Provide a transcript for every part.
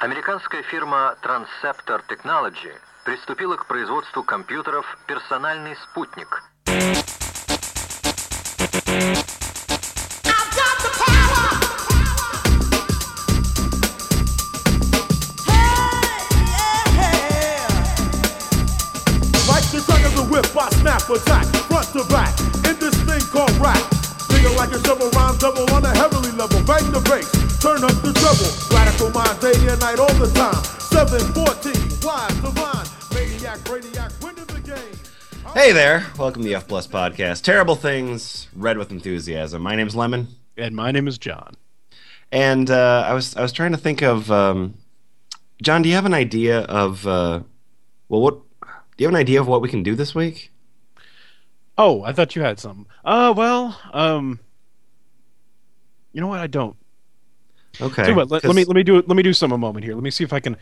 Американская фирма Transceptor Technology приступила к производству компьютеров «Персональный спутник». I've got the power. Hey, yeah. Like the crack of the whip, I snap attack, front to back, in this thing called rap. Nigga like a shovel rhyme double on a heavenly level. Bang the bass, turn up the night all the time. 714, wise divine, maniac, brainiac, winning the game. Hey there, welcome to the F Plus Podcast. Terrible things, read with enthusiasm. My name's Lemon, And my name is John. and uh, I was I was trying to think of um, John. Do you have an idea of uh, well, what do you have an idea of what we can do this week? Oh, I thought you had some. Uh, well, um, you know what? I don't. Okay, what, let, let me let me do it. Let me do some a moment here. Let me see if I can.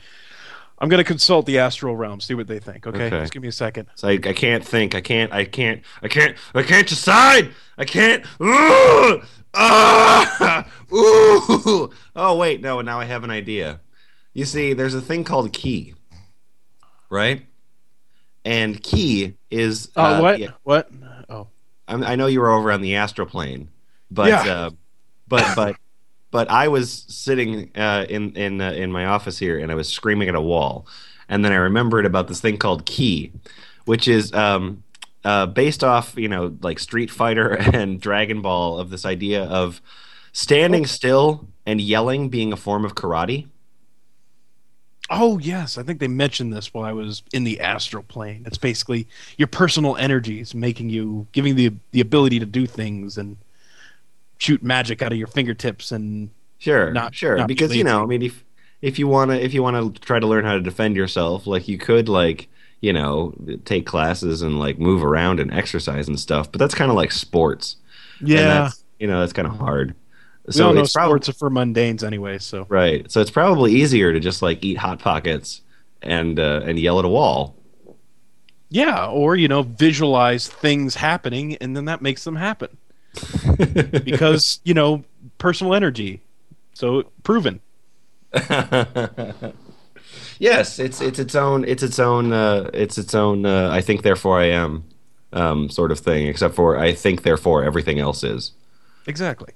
I'm gonna consult the astral realm, see what they think. Okay, Okay. just give me a second. so I, I can't think. I can't. I can't. I can't. I can't decide. I can't. Ugh! Ah! Ooh! Oh wait, no. Now I have an idea. You see, there's a thing called ki, right? And ki is Uh, what? yeah, What? Oh, I'm, I know you were over on the astral plane, but Yeah. uh, but but but I was sitting uh, in in uh, in my office here, and I was screaming at a wall, and then I remembered about this thing called Ki, which is um, uh, based off you know like Street Fighter and Dragon Ball of this idea of standing still and yelling being a form of karate. oh yes. I think they mentioned this while I was in the astral plane. It's basically your personal energies making you, giving the the ability to do things and shoot magic out of your fingertips and Sure, Not- sure. not because you know, I mean, if if you wanna if you wanna try to learn how to defend yourself, like you could like you know take classes and like move around and exercise and stuff. But that's kind of like sports. And yeah. that's, you know that's kind of hard. We So all know it's probably sports are for mundanes anyway. So right. So it's probably easier to just like eat hot pockets and uh, and yell at a wall. Yeah, or you know, visualize things happening and then that makes them happen. Because, you know, personal energy. So proven. yes, it's it's its own it's its own uh, it's its own uh, I think therefore I am um, sort of thing. Except for I think therefore everything else is. Exactly.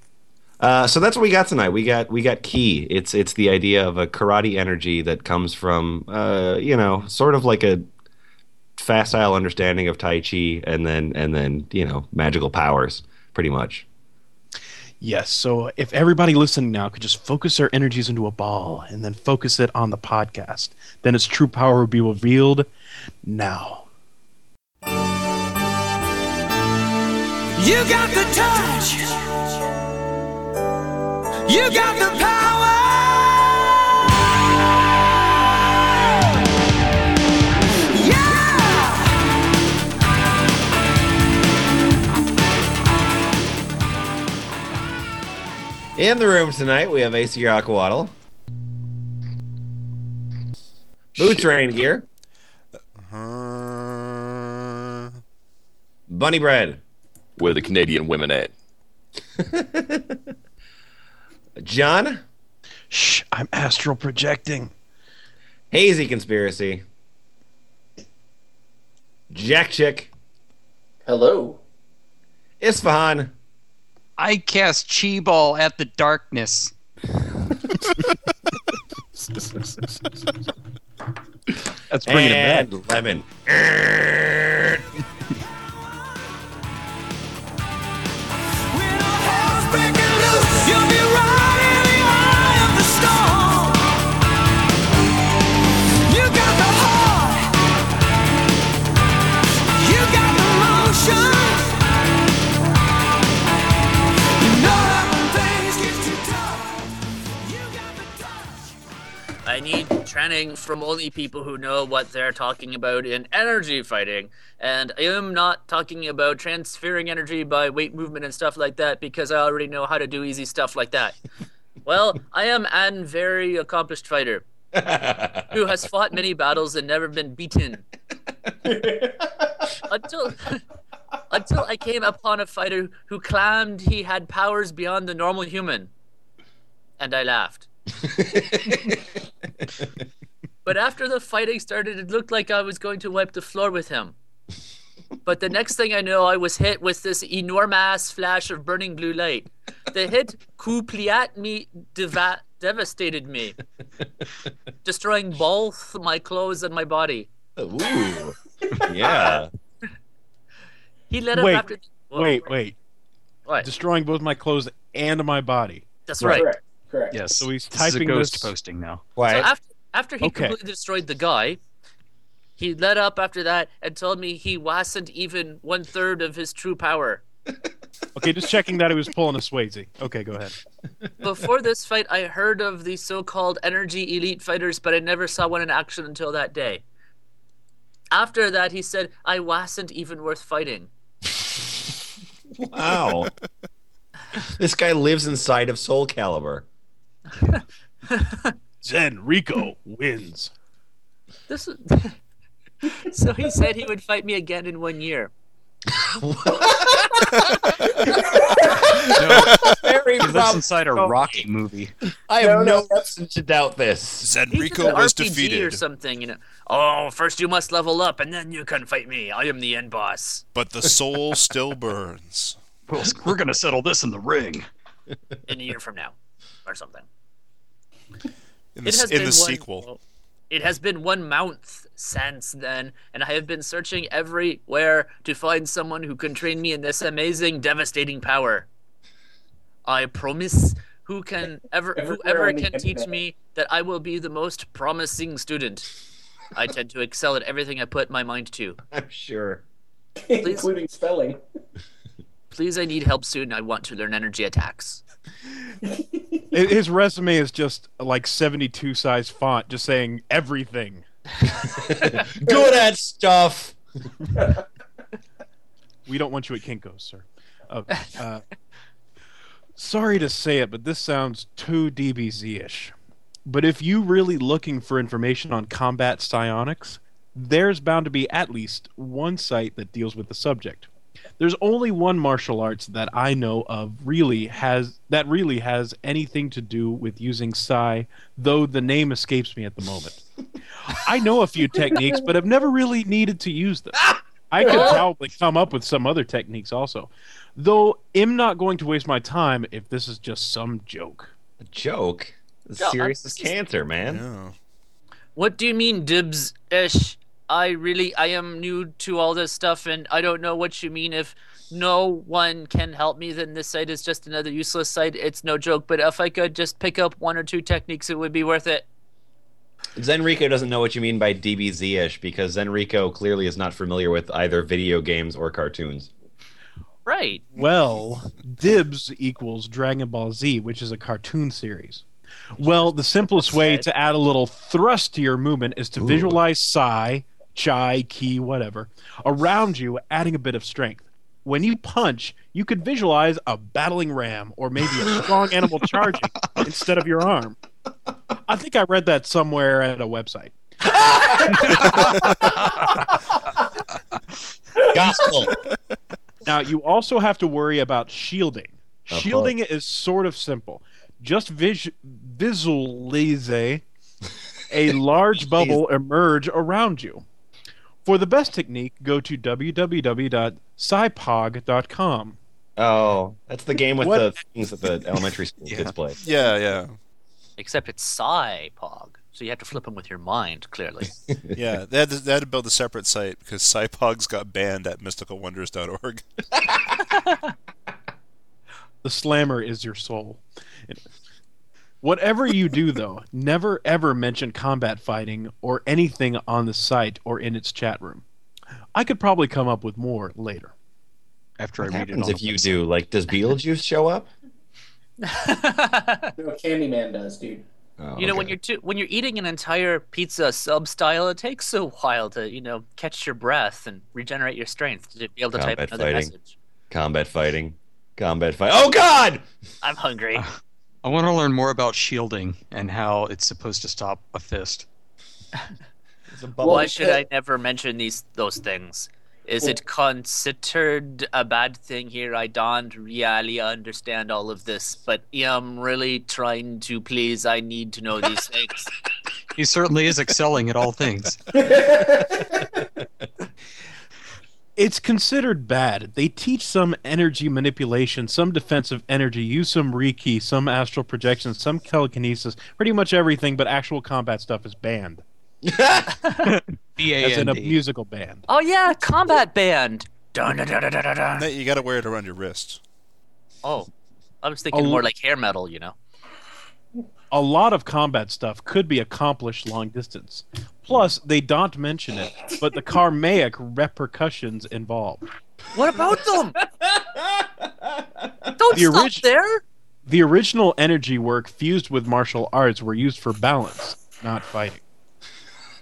Uh, so that's what we got tonight. We got we got ki. It's it's the idea of a karate energy that comes from uh, you know sort of like a facile understanding of tai chi and then and then you know magical powers pretty much. Yes. So if everybody listening now could just focus their energies into a ball and then focus it on the podcast, then its true power would be revealed now. You got the touch. You got the power. In the room tonight we have AC Aquawaddle, Boots Raingear, uh-huh. Bunny Bread, Where the Canadian women at? John, Shh, I'm astral projecting. Hazy Conspiracy, Jack Chick, Hello. Isfahan, I cast chi ball at the darkness. That's bringing it back. and Lemon. need training from only people who know what they're talking about in energy fighting. And I am not talking about transferring energy by weight movement and stuff like that because I already know how to do easy stuff like that. well, I am an very accomplished fighter who has fought many battles and never been beaten. until until I came upon a fighter who claimed he had powers beyond the normal human. And I laughed. But after the fighting started, it looked like I was going to wipe the floor with him. But the next thing I know, I was hit with this enormous flash of burning blue light. The hit coupliat me deva- devastated me, destroying both my clothes and my body. Ooh. yeah. He let up Wait, after. Whoa, Wait, wait. What? Destroying both my clothes and my body. That's right. Correct. Correct. Yes. So he's this is a typing ghost this- posting now. So Why? after after he Okay. completely destroyed the guy, he let up after that and told me he wasn't even one third of his true power. Okay, just checking that he was pulling a Swayze. Okay, go ahead. Before this fight, I heard of the so-called energy elite fighters, but I never saw one in action until that day. After that, he said I wasn't even worth fighting. Wow. this guy lives inside of Soul Calibur. Zen Rico wins. This is... so he said he would fight me again in one year. Very He lives inside a Rocky movie. I have No, no, no, reason to doubt this. He did Zenrico was RPG or something, you know. Oh, first you must level up, and then you can fight me. I am the end boss. but the soul still burns. Well, we're gonna settle this in the ring. In a year from now, or something. In the, It has s- in the one, sequel. It has been one month since then, and I have been searching everywhere to find someone who can train me in this amazing, devastating power. I promise, who can ever, whoever can teach me that I will be the most promising student. I tend to excel at everything I put my mind to. I'm sure. including spelling. Please, I need help soon. I want to learn energy attacks. His resume is just like 72 size font, just saying everything. Good at stuff. We don't want you at Kinko's, sir. Uh, uh, sorry to say it, but this sounds too DBZ-ish. But if you really looking for information on combat psionics, there's bound to be at least one site that deals with the subject. There's only one martial arts that I know of really has that really has anything to do with using psi, though the name escapes me at the moment. I know a few techniques, but I've never really needed to use them. I could probably come up with some other techniques also. Though I'm not going to waste my time if this is just some joke. A joke. As No, serious as cancer, man. Yeah. What do you mean, dibs ish? I really, I am new to all this stuff, and I don't know what you mean. If no one can help me, then this site is just another useless site. It's no joke. But if I could just pick up one or two techniques, it would be worth it. Zenrico doesn't know what you mean by DBZ-ish because Zenrico clearly is not familiar with either video games or cartoons. Right. Well, Dibs equals Dragon Ball Z, which is a cartoon series. Well, the simplest way to add a little thrust to your movement is to visualize psi, chai, ki, whatever, around you, adding a bit of strength. When you punch, you could visualize a battling ram or maybe a strong animal charging instead of your arm. I think I read that somewhere at a website. Gospel. Now, you also have to worry about shielding. Of Shielding is sort of simple. Just vis- visualize a large bubble emerge around you. For the best technique, go to www.psipog.com. oh, that's the game with What- the things that the elementary school Yeah. kids play. Yeah, yeah. Except it's psi pog, so you have to flip them with your mind. Clearly. Yeah, they had, to, they had to build a separate site because PsiPogs got banned at mysticalwonders.org. The slammer is your soul. Whatever you do, though, never ever mention combat fighting or anything on the site or in its chat room. I could probably come up with more later. After What I read it happens on if you website. do? Like, does Beetlejuice show up? No, Candyman does, dude. Oh, You know, when you're too, when you're eating an entire pizza sub style, it takes a while to you know catch your breath and regenerate your strength to be able to type Combat another fighting. message. combat fighting, combat fight. Oh God! I'm hungry. I want to learn more about shielding and how it's supposed to stop a fist. It's. Why should I never mention these those things? Is it considered a bad thing here? I don't really understand all of this, but I'm really trying to please. I need to know these things. He certainly is excelling at all things. It's considered bad. They teach some energy manipulation, some defensive energy, use some Reiki, some astral projection, some telekinesis, pretty much everything, but actual combat stuff is banned. B-A-N-D. As in a musical band. Oh yeah, combat band. Dun, dun, dun, dun, dun, dun. You got to wear it around your wrist. Oh, I was thinking more like hair metal. You know. A lot of combat stuff could be accomplished long distance. Plus, they don't mention it, but the karmaic repercussions involved. What about them? Don't The stop orig- there. The original energy work fused with martial arts were used for balance, not fighting.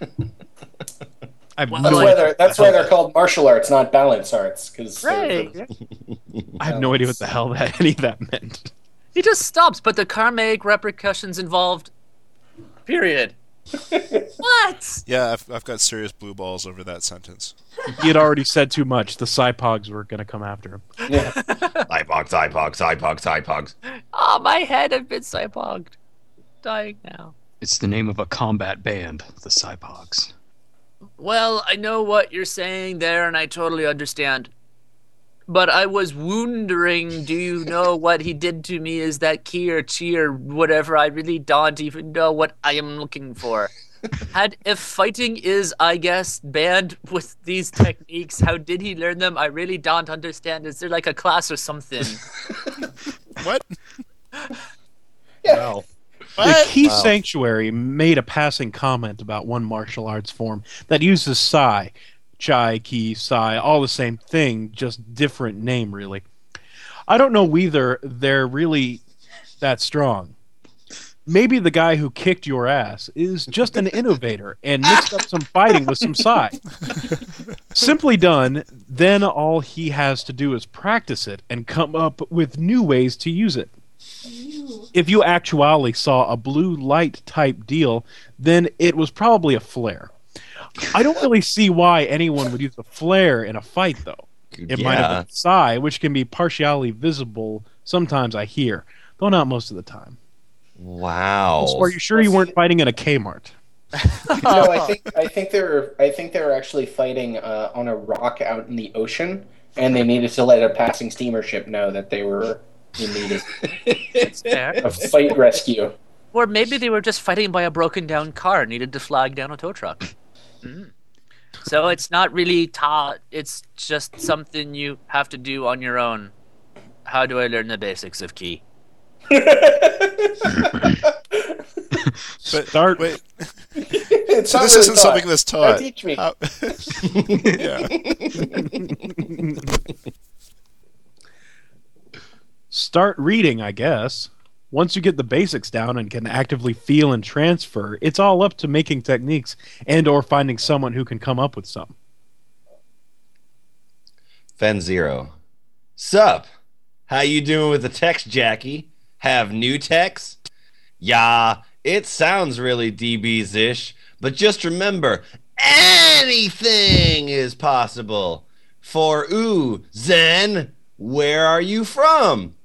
I have Well, no That's why they're that's why they're called martial arts, not balance arts. Because Right. I have no idea what the hell that any of that meant. He just stops, but the karmic repercussions involved. Period. What? Yeah, I've, I've got serious blue balls over that sentence. He had already said too much. The PsiPogs were going to come after him. PsiPogs, cypogs, cypogs, cypogs. Oh, my head had been cybogged. Dying now. It's the name of a combat band, the PsiPogs. Well, I know what you're saying there, and I totally understand. But I was wondering, do you know what he did to me? Is that ki or chi or whatever? I really don't even know what I am looking for. Had if fighting is, I guess, banned with these techniques, how did he learn them? I really don't understand. Is there like a class or something? What? The What? Key Wow. Sanctuary made a passing comment about one martial arts form that uses psi. Chai, Ki, psi, all the same thing, just different name, really. I don't know whether they're really that strong. Maybe the guy who kicked your ass is just an innovator and mixed up some fighting with some psi. Simply done, then all he has to do is practice it and come up with new ways to use it if you actually saw a blue light type deal, then it was probably a flare. I don't really see why anyone would use a flare in a fight, though. It might have been psi, which can be partially visible. Sometimes I hear, though not most of the time. Wow. So are you sure you weren't fighting in a Kmart? no, I think I think they were I think they were actually fighting uh, on a rock out in the ocean, and they needed to let a passing steamer ship know that they were in need of a fight rescue. Or maybe they were just fighting by a broken down car needed to flag down a tow truck. Mm. So it's not really taught, it's just something you have to do on your own. How do I learn the basics of ki? But Start- wait, It's so this really isn't taught. something that's Now taught. teach me. How- yeah. Start reading, I guess. Once you get the basics down and can actively feel and transfer, it's all up to making techniques and or finding someone who can come up with some. Fen Zero. Sup? How you doing with the text, Jackie? Have new text? Yeah, it sounds really DB's ish, but just remember, anything is possible. For ooh, Zen, where are you from?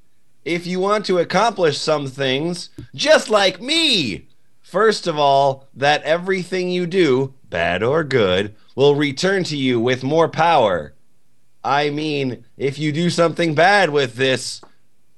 If you want to accomplish some things, just like me, first of all, that everything you do, bad or good, will return to you with more power. I mean, if you do something bad with this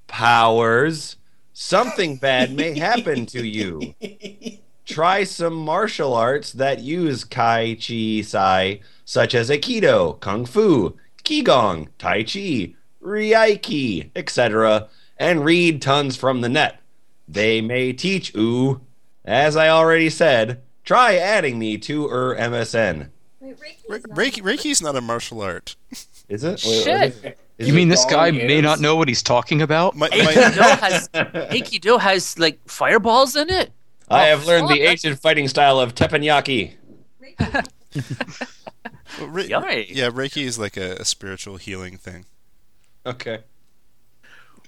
powers, something bad may happen to you. Try some martial arts that use Kai Chi Sai, such as Aikido, Kung Fu, Qigong, Tai Chi, Reiki, etc., and read tons from the net. They may teach ooh. As I already said, try adding me to er MSN. Re- Reiki, Reiki's not a martial art. Is it? Shit! Is You it- mean this guy Dong may is- not know what he's talking about? My, my, Aikido has, Aikido has like fireballs in it? I Oh, have learned the ancient fighting style of teppanyaki. Re- Yummy. yeah, Reiki is like a, a spiritual healing thing. Okay.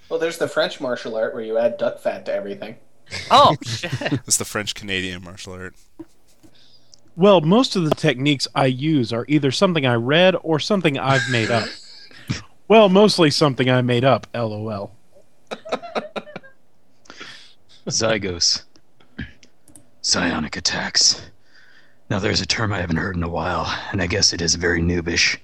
Well, there's the French martial art where you add duck fat to everything. Oh, shit. It's the French Canadian martial art. Well, most of the techniques I use are either something I read or something I've made up. well, mostly something I made up. LOL. Zygos. Psionic attacks. Now, there's a term I haven't heard in a while, and I guess it is very noobish.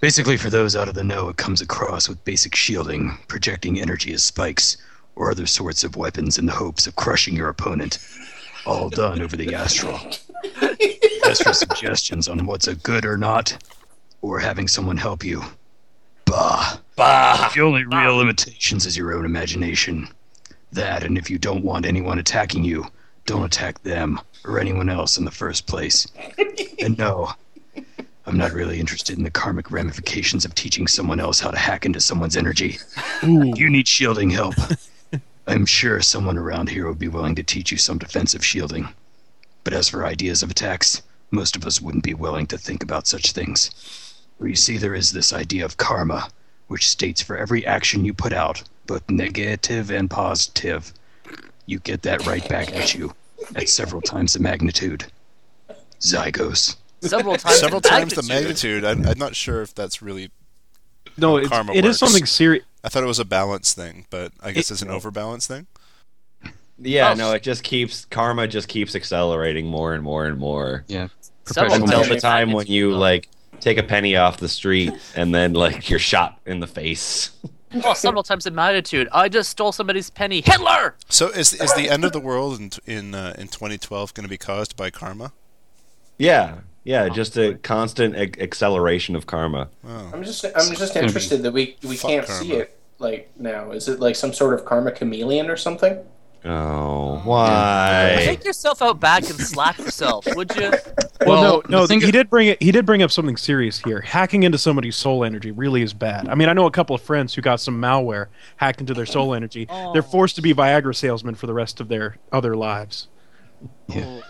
Basically, for those out of the know, it comes across with basic shielding, projecting energy as spikes, or other sorts of weapons in the hopes of crushing your opponent. All done over the astral. As for suggestions on what's a good or not, or having someone help you, bah. Bah. The only real limitations is your own imagination. That, and if you don't want anyone attacking you, don't attack them or anyone else in the first place. and no, I'm not really interested in the karmic ramifications of teaching someone else how to hack into someone's energy. You need shielding help. I'm sure someone around here would be willing to teach you some defensive shielding. But as for ideas of attacks, most of us wouldn't be willing to think about such things. For you see, there is this idea of karma, which states for every action you put out, both negative and positive, you get that right back at you at several times the magnitude. Zygos. Several times. Several the times the magnitude. magnitude. I, I'm not sure if that's really. No, how it's, karma it is works. something serious. I thought it was a balance thing, but I guess it's an overbalance thing. Yeah, Oh. no, it just keeps karma just keeps accelerating more and more and more Yeah. Until the the time when you like take a penny off the street and then like you're shot in the face. Oh, several times the magnitude. I just stole somebody's penny. Hitler! So is is the end of the world in in uh, in 2012 going to be caused by karma? Yeah, yeah, oh, just a constant ac- acceleration of karma. Oh. I'm just I'm just gonna interested that we we fuck can't karma. see it like now. Is it like some sort of karma chameleon or something? Oh, why? Take yourself out back and slap yourself, would you? Well, Well, no, the no, thing- he did bring it. He did bring up something serious here. Hacking into somebody's soul energy really is bad. I mean, I know a couple of friends who got some malware hacked into their soul energy. They're oh. forced to be Viagra salesmen for the rest of their other lives. Oh.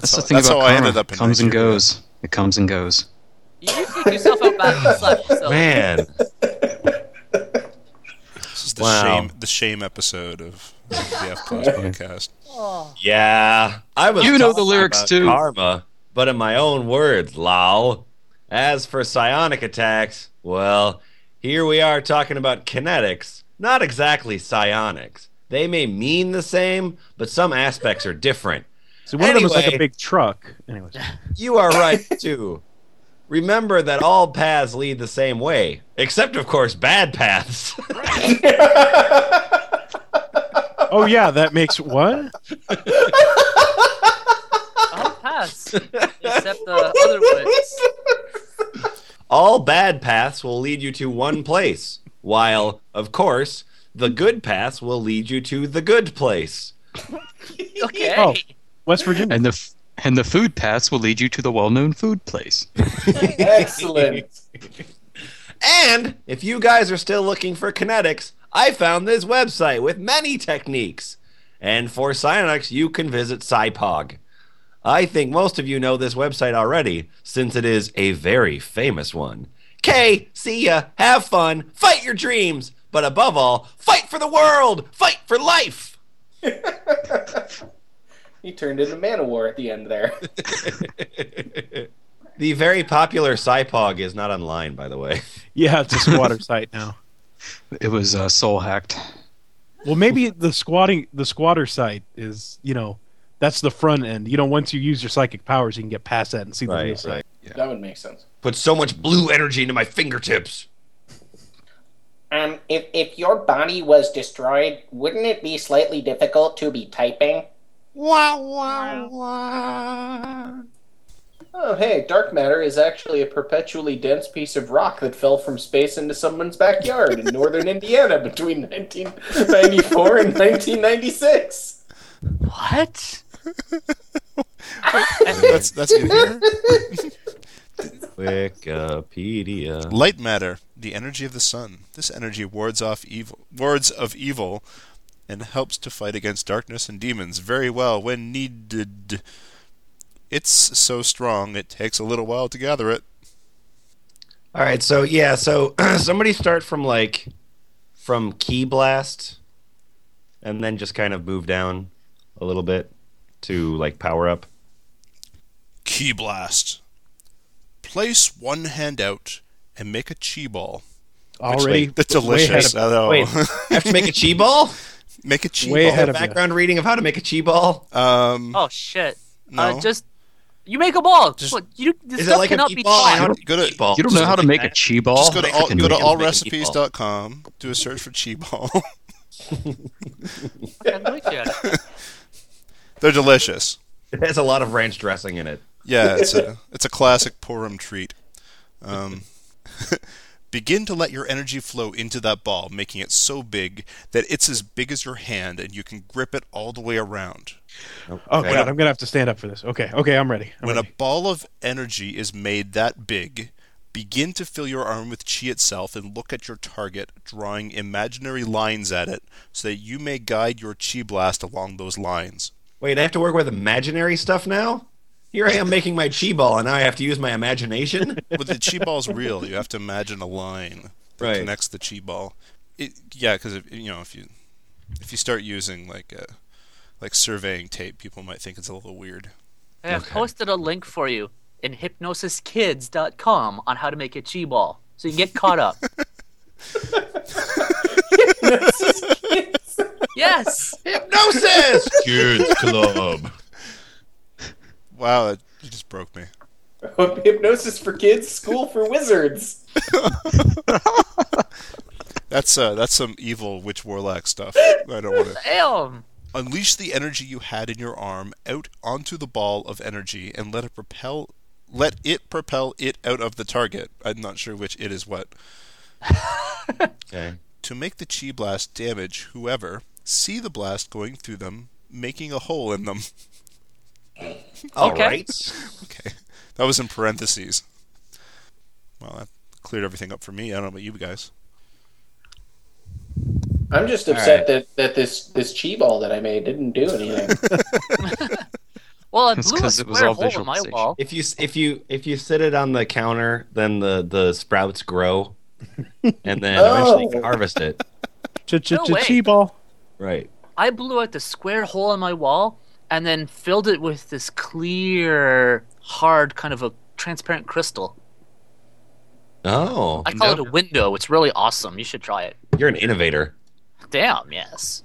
That's how- the thing that's about how I karma. ended up in comes and goes. It comes and goes. You take yourself out back and slap yourself. Man, This is the Wow. shame the shame episode of the F Plus podcast. yeah, I was. You know the lyrics, too. Karma, but in my own words, lol. As for psionic attacks, well, here we are talking about kinetics, not exactly psionics. They may mean the same, but some aspects are different. So one of them is like a big truck. Anyways, You are right, too. Remember that all paths lead the same way, except, of course, bad paths. oh yeah, that makes what? I'll pass. Except the other ways. all bad paths will lead you to one place, while, of course, the good paths will lead you to the good place. Okay. Oh. West Virginia. And the f- and the food paths will lead you to the well-known food place. Excellent. And if you guys are still looking for kinetics, I found this website with many techniques. And for psionics, you can visit PsiPog. I think most of you know this website already, since it is a very famous one. K, see ya, have fun, fight your dreams, but above all, fight for the world, fight for life. He turned into Manowar at the end there. the very popular PsiPog is not online, by the way. Yeah, it's a squatter site now. It was uh, soul hacked. Well, maybe the squatting the squatter site is you know that's the front end. You know, once you use your psychic powers, you can get past that and see the real Right, site. right. That would make sense. Put so much blue energy into my fingertips. Um, if if your body was destroyed, wouldn't it be slightly difficult to be typing? Oh, hey, dark matter is actually a perpetually dense piece of rock that fell from space into someone's backyard in northern Indiana between 1994 and 1996. What? That's that's in here. Wikipedia. Light matter, the energy of the sun. This energy wards off evil, wards of evil, and helps to fight against darkness and demons very well when needed. It's so strong it takes a little while to gather it. All right, so yeah, so somebody start from like from ki blast, and then just kind of move down a little bit to like power up. Ki blast. Place one hand out and make a chi ball. Already That's delicious. ahead of- I wait. I have to make a chi ball. make a chi Way ball. ahead of you. Background reading of how to make a chi ball. Um, Oh shit. no. Uh, just you make a ball. Just- Look, you, this Is it stuff like a cannot be meatball? I taught. don't go to. You don't know how to make a chi ball? just go to all, go to allrecipes.com. Do a search for chi ball. Fucking look at it. They're delicious. It has a lot of ranch dressing in it. Yeah, it's a it's a classic Purim treat. Um, begin to let your energy flow into that ball, making it so big that it's as big as your hand, and you can grip it all the way around. Oh Okay. god, I'm gonna have to stand up for this. Okay, okay, I'm ready. I'm When a ball of energy is made that big, begin to fill your arm with chi itself and look at your target, drawing imaginary lines at it so that you may guide your chi blast along those lines. Wait, I have to work with imaginary stuff now. Here I am making my chi ball, and now I have to use my imagination. But the chi ball's real. You have to imagine a line that Right. connects the chi ball. It, yeah, because you know if you if you start using like uh like surveying tape, people might think it's a little weird. I have posted a link for you in hypnosiskids.com on how to make a chi ball, so you can get caught up. yes. Hypnosis. Kids Club. Wow, it, you just broke me. Hypnosis for kids, school for wizards. That's uh that's some evil witch warlock stuff. I don't want to. Damn. Unleash the energy you had in your arm out onto the ball of energy and let it propel let it propel it out of the target. I'm not sure which it is what. Okay. To make the chi blast damage whoever, see the blast going through them, making a hole in them. All Okay. right. Okay. That was in parentheses. Well, that cleared everything up for me. I don't know about you guys. I'm just upset that, that this this chi ball that I made didn't do anything. Well, it It's blew a 'cause it was square all hole in my wall. If you if you if you sit it on the counter, then the the sprouts grow, and then eventually you can Oh. harvest it. Ch ch No ch chi ball. Right. I blew out the square hole in my wall and then filled it with this clear, hard kind of a transparent crystal. Oh, I call it a window. It's really awesome. You should try it. you're an innovator. Damn, yes.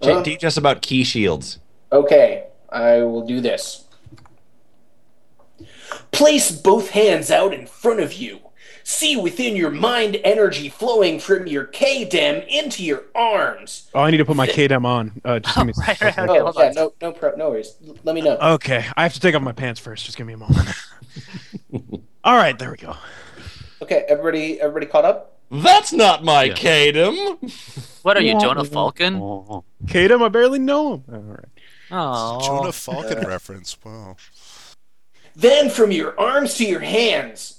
Uh. Teach us about ki shields. Okay, I will do this. Place both hands out in front of you. See within your mind energy flowing from your K-dem into your arms. Oh, I need to put my KDM on. Uh, just give me. Right, right, okay, oh, hold yeah, on. no, no, pro- no worries. L- Let me know. Okay, I have to take off my pants first. Just give me a moment. All right, there we go. Okay, everybody, everybody caught up. That's not my Kadem. What are you, Jonah Falcon? KDM, I barely know him. All right. Oh, Jonah Falcon reference. Wow. Then from your arms to your hands,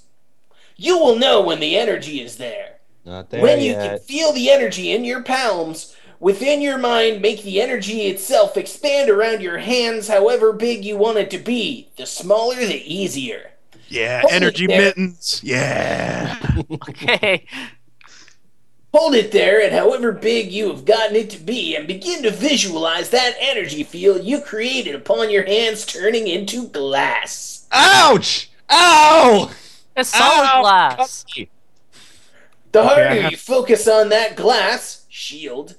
you will know when the energy is there. Not there when you can feel the energy in your palms, within your mind, make the energy itself expand around your hands however big you want it to be. The smaller, the easier. Yeah, Hold energy mittens. Yeah. okay. Hold it there at however big you have gotten it to be and begin to visualize that energy field you created upon your hands turning into glass. Ouch! Ow! It's solid Ow! glass. The Okay, harder have- you focus on that glass shield,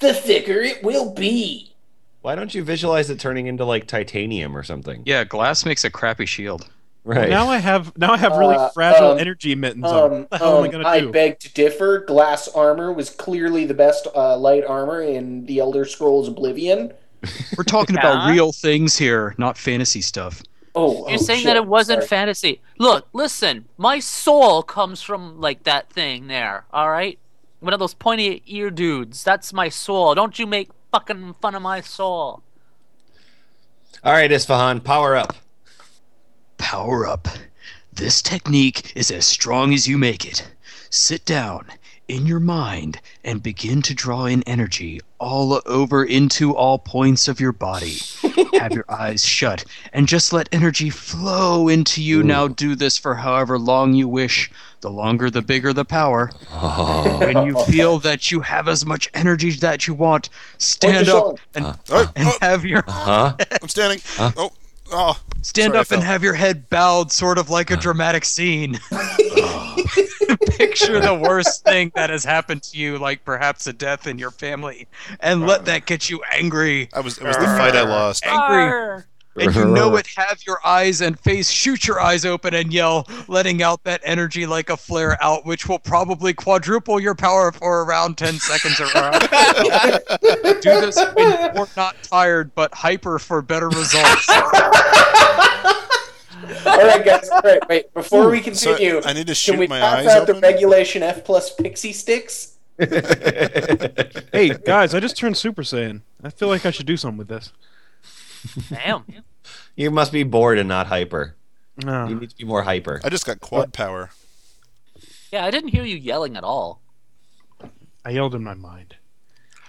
the thicker it will be. Why don't you visualize it turning into like titanium or something? Yeah, glass makes a crappy shield. Right. Now I have now I have really Uh, fragile um, energy mittens on. Um, What the hell am I um, gonna I beg to differ. Glass armor was clearly the best uh, light armor in the Elder Scrolls Oblivion. We're talking Yeah. about real things here, not fantasy stuff. Oh, You're oh, saying shit, that it wasn't sorry. fantasy. Look, listen. My soul comes from like that thing there. All right, one of those pointy ear dudes. That's my soul. Don't you make fucking fun of my soul. All right, Isfahan, power up. Power up. This technique is as strong as you make it. Sit down in your mind and begin to draw in energy all over into all points of your body. Have your eyes shut and just let energy flow into you. Now do this for however long you wish. The longer, the bigger the power. Oh. when you feel that you have as much energy that you want, stand up Sean. and, Oh, and oh, have your Huh? I'm standing. Oh, Oh, Stand sorry, up and have your head bowed, sort of like a dramatic scene. Picture the worst thing that has happened to you, like perhaps a death in your family, and let uh, that get you angry. I was it was the fight I lost. Angry. And you know it, have your eyes and face, shoot your eyes open and yell, letting out that energy like a flare out, which will probably quadruple your power for around 10 seconds or around. Do this when you're not tired, but hyper for better results. All right, guys. All right, wait. Before we So, continue, I need to can shoot we my pass eyes out open? the regulation F plus pixie sticks? Hey guys, I just turned Super Saiyan. I feel like I should do something with this. Damn. You must be bored and not hyper. No. You need to be more hyper. I just got quad power. Yeah, I didn't hear you yelling at all. I yelled in my mind.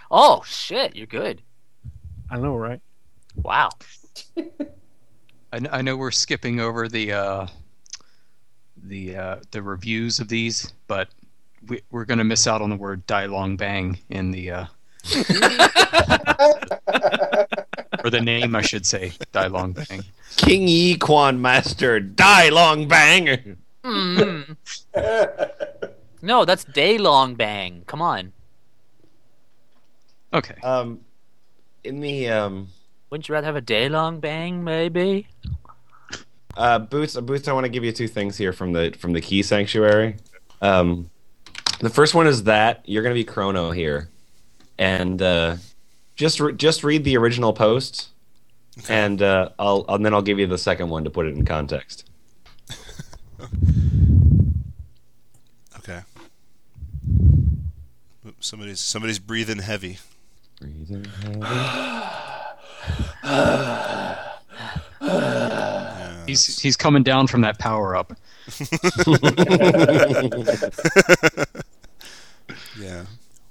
Oh shit, you're good. I know, right? Wow. I, kn- I know we're skipping over the uh, the uh, the reviews of these, but we, we're going to miss out on the word "die long bang" in the uh, or the name, I should say, "die long bang." King Yi Quan Master, die long bang. Mm. no, that's day long bang. Come on. Okay. Um, in the um, Wouldn't you rather have a day long bang, maybe? uh, boots, uh, boots. I want to give you two things here from the from the Ki Sanctuary. Um, the first one is that you're going to be Chrono here, and uh, just re- just read the original post, and uh, I'll and then I'll give you the second one to put it in context. Okay. Oops, Somebody's somebody's breathing heavy. Breathing heavy. He's he's coming down from that power up. Yeah.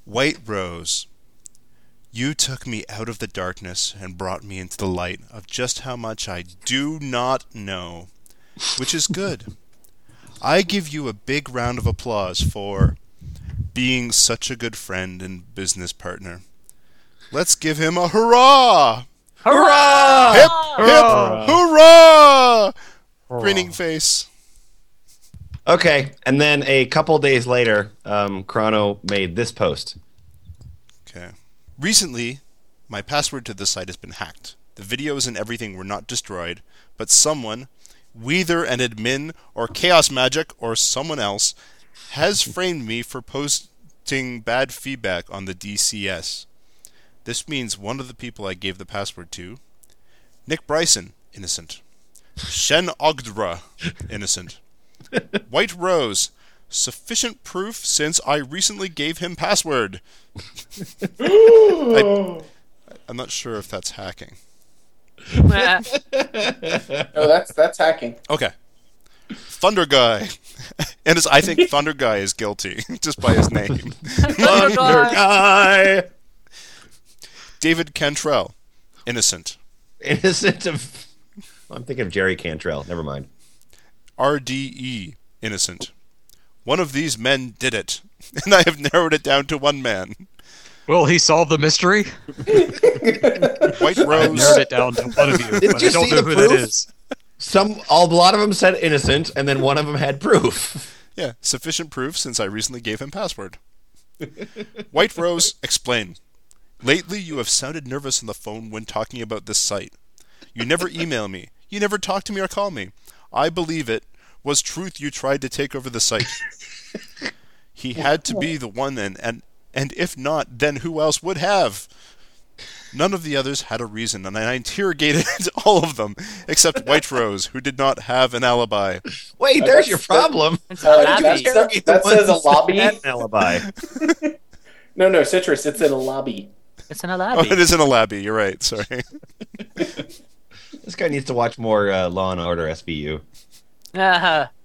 White Rose, you took me out of the darkness and brought me into the light of just how much I do not know, which is good. I give you a big round of applause for being such a good friend and business partner. Let's give him a hurrah! Hurrah! Hip, hip, hurrah! Grinning face. Okay, and then a couple days later, um, Chrono made this post. Recently, my password to the site has been hacked. The videos and everything were not destroyed, but someone, whether an admin or Chaos Magic or someone else, has framed me for posting bad feedback on the DCS. This means one of the people I gave the password to, Nick Bryson, innocent. Shen Ogdra, innocent. White Rose, sufficient proof since I recently gave him password. I, I'm not sure if that's hacking. No, that's that's hacking. Okay. Thunder Guy. and it's, I think Thunder Guy is guilty just by his name. Thunder Guy! David Cantrell, innocent. Innocent of. I'm thinking of Jerry Cantrell. Never mind. RDE, innocent. One of these men did it, and I have narrowed it down to one man. Will he solve the mystery? White I've Rose. narrowed it down to one of you, Did but you I don't see know the who that proof? is. Some, a lot of them said innocent, and then one of them had proof. Yeah, sufficient proof since I recently gave him password. White Rose, explain. Lately, you have sounded nervous on the phone when talking about this site. You never email me. You never talk to me or call me. I believe it was truth you tried to take over the site. he had to be the one then, and and if not, then who else would have? None of the others had a reason, and I interrogated all of them except White Rose, who did not have an alibi. Wait, Uh, there's your problem. It's Uh, not that's- happy. that- the that says a lobby. had an alibi. No, no, citrus. It's in a lobby. It's an Oh, Alabi. it is in a lobby. You're right. Sorry. This guy needs to watch more uh, Law and Order SVU. Ah,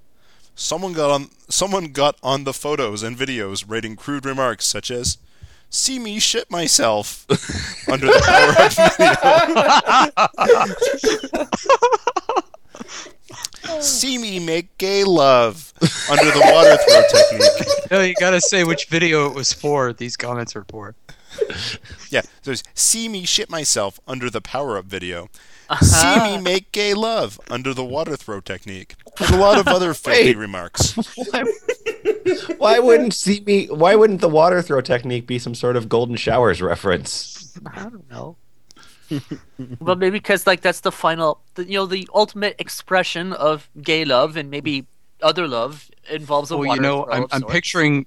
Someone got on. Someone got on the photos and videos, writing crude remarks such as, "See me shit myself," under the power video. See me make gay love under the water throw technique. No, you gotta say which video it was for. These comments are for. Yeah, there's see me shit myself under the power up video. Uh-huh. See me make gay love under the water throw technique. There's a lot of other filthy Wait. remarks. Why wouldn't see me? Why wouldn't the water throw technique be some sort of golden showers reference? I don't know. well, maybe because like that's the final, the, you know, the ultimate expression of gay love and maybe other love involves a water throw. Well, you know, throw I'm, I'm picturing,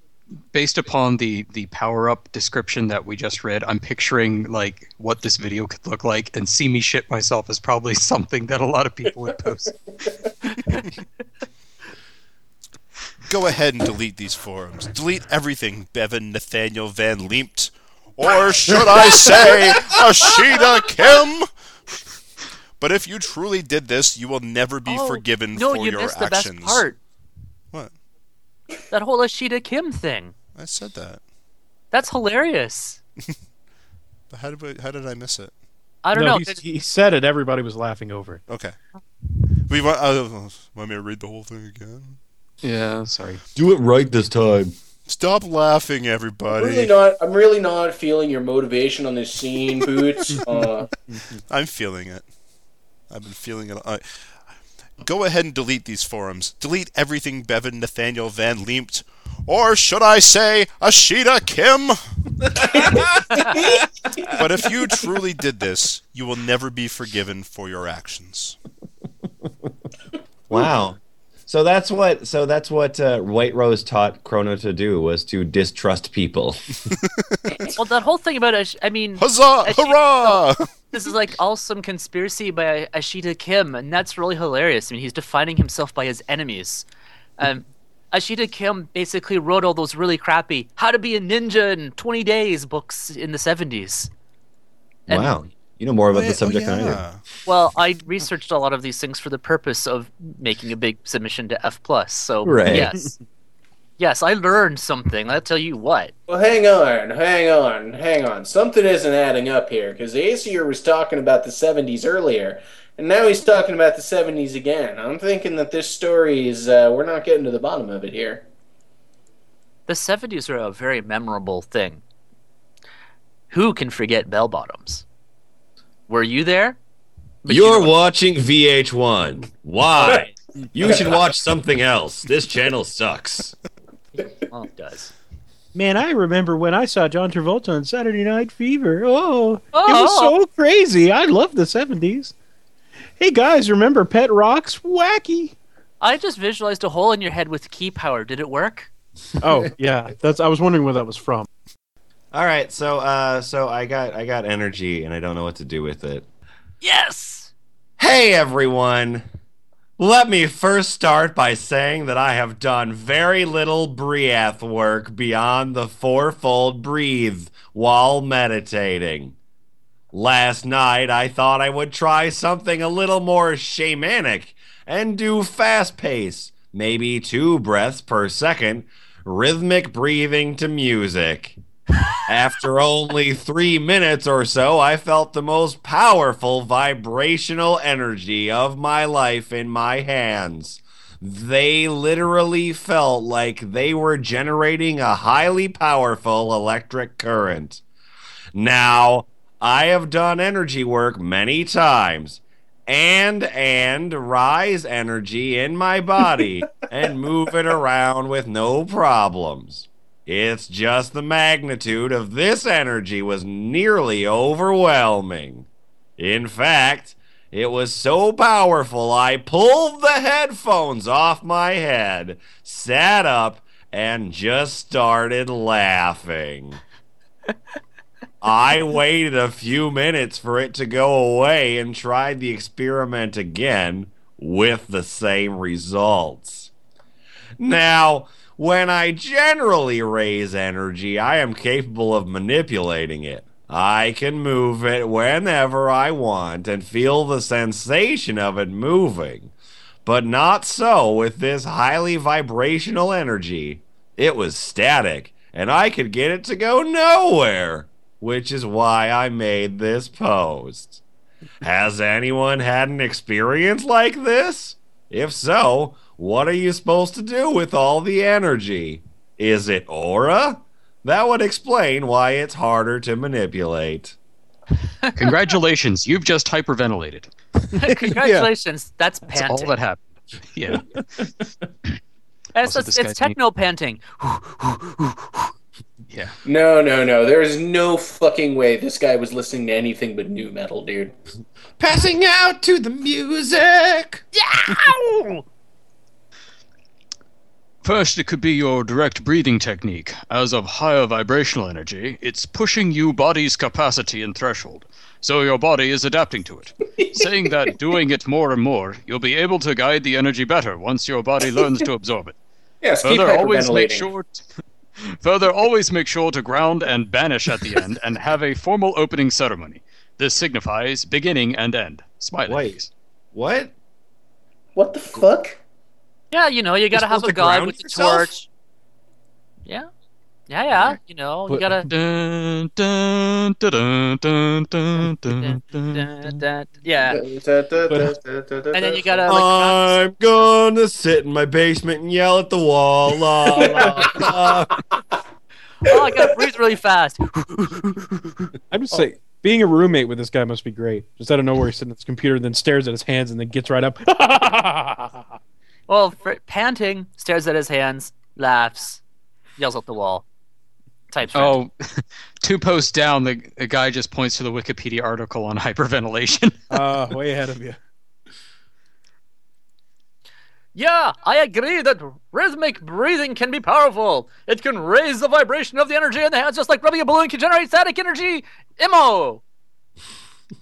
based upon the the power up description that we just read, I'm picturing like what this video could look like, and see me shit myself is probably something that a lot of people would post. Go ahead and delete these forums. Delete everything, Bevan Nathaniel Van Leemt. Or should I say, Ashida Kim? But if you truly did this, you will never be Oh, forgiven no, for you your missed the actions. best part. What? That whole Ashida Kim thing. I said that. That's hilarious. But how did I, how did I miss it? I don't no, know. He, 'cause- he said it. Everybody was laughing over it. Okay. We want, uh, want me to read the whole thing again? Yeah, sorry. Do it right this time. Stop laughing, I'm everybody. really not. I'm really not feeling your motivation on this scene, Boots. Uh, I'm feeling it. I've been feeling it. I, go ahead and delete these forums. Delete everything Bevan Nathaniel Van Leemt. Or should I say, Ashida Kim? but if you truly did this, you will never be forgiven for your actions. Wow. So that's what. So that's what uh, White Rose taught Chrono to do was to distrust people. well, that whole thing about Ash- I mean, Huzzah! Ashida- Hurrah! this is like all some conspiracy by Ashida Kim, and that's really hilarious. I mean, he's defining himself by his enemies. Um, Ashida Kim basically wrote all those really crappy "How to Be a Ninja in 20 Days" books in the 70s. And- wow. You know more about Oh, the subject than I do. Well, I researched a lot of these things for the purpose of making a big submission to F plus. So Right. yes, yes, I learned something. I'll tell you what. well, hang on, hang on, hang on. Something isn't adding up here because Aesir was talking about the '70s earlier, and now he's talking about the '70s again. I'm thinking that this story is. Uh, we're not getting to the bottom of it here. The 70s are a very memorable thing. Who can forget bell bottoms? Were you there? But you You're know- watching VH1. Why? you should watch something else. This channel sucks. Well, it does. Man, I remember when I saw John Travolta on Saturday Night Fever. Oh, it Oh. was so crazy. I love the 70s. Hey guys, remember Pet Rock's Wacky? I just visualized a hole in your head with ki power. Did it work? Oh, yeah. That's I was wondering where that was from. All right, so uh, so I got I got energy and I don't know what to do with it. Yes! Hey everyone! Let me first start by saying that I have done very little breath work beyond the fourfold breathe while meditating. Last night I thought I would try something a little more shamanic and do fast pace, maybe two breaths per second, rhythmic breathing to music. After only three minutes or so, I felt the most powerful vibrational energy of my life in my hands. They literally felt like they were generating a highly powerful electric current. Now, I have done energy work many times and and rise energy in my body and move it around with no problems. It's just the magnitude of this energy was nearly overwhelming. In fact, it was so powerful I pulled the headphones off my head, sat up, and just started laughing. I waited a few minutes for it to go away and tried the experiment again with the same results. Now, when I generally raise energy, I am capable of manipulating it. I can move it whenever I want and feel the sensation of it moving. But not so with this highly vibrational energy. It was static, and I could get it to go nowhere, which is why I made this post. Has anyone had an experience like this? If so, what are you supposed to do with all the energy? Is it aura? That would explain why it's harder to manipulate. Congratulations, you've just hyperventilated. Congratulations, that's That's panting. That's all that happened. Yeah. It's, Also, it's, it's techno panting. Yeah. No, no, no. There is no fucking way this guy was listening to anything but new metal, dude. Passing out to the music. First, it could be your direct breathing technique. As of higher vibrational energy, it's pushing you body's capacity and threshold. So your body is adapting to it. Saying that doing it more and more, you'll be able to guide the energy better once your body learns to absorb it. Yes, keep Further, always make sure. t- Further, always make sure to ground and banish at the end, and have a formal opening ceremony. This signifies beginning and end. Smiley. Wait, what? What the fuck? Yeah, you know, you gotta have a guy ground with the torch. Yeah. Yeah, yeah. You know, you But- gotta. Yeah. And And then you gotta like. I'm gonna sit in my basement and yell at the wall. La, la, la. Oh, I gotta breathe really fast. I'm just saying, being a roommate with this guy must be great. Just out of nowhere, he's sitting at his computer, then stares at his hands, and then gets right up. Well, for, panting, stares at his hands, laughs, yells at the wall. Types. Oh, two posts down, the, the guy just points to the Wikipedia article on hyperventilation. uh, way ahead of you. Yeah, I agree that rhythmic breathing can be powerful. It can raise the vibration of the energy in the hands, just like rubbing a balloon can generate static energy. Immo.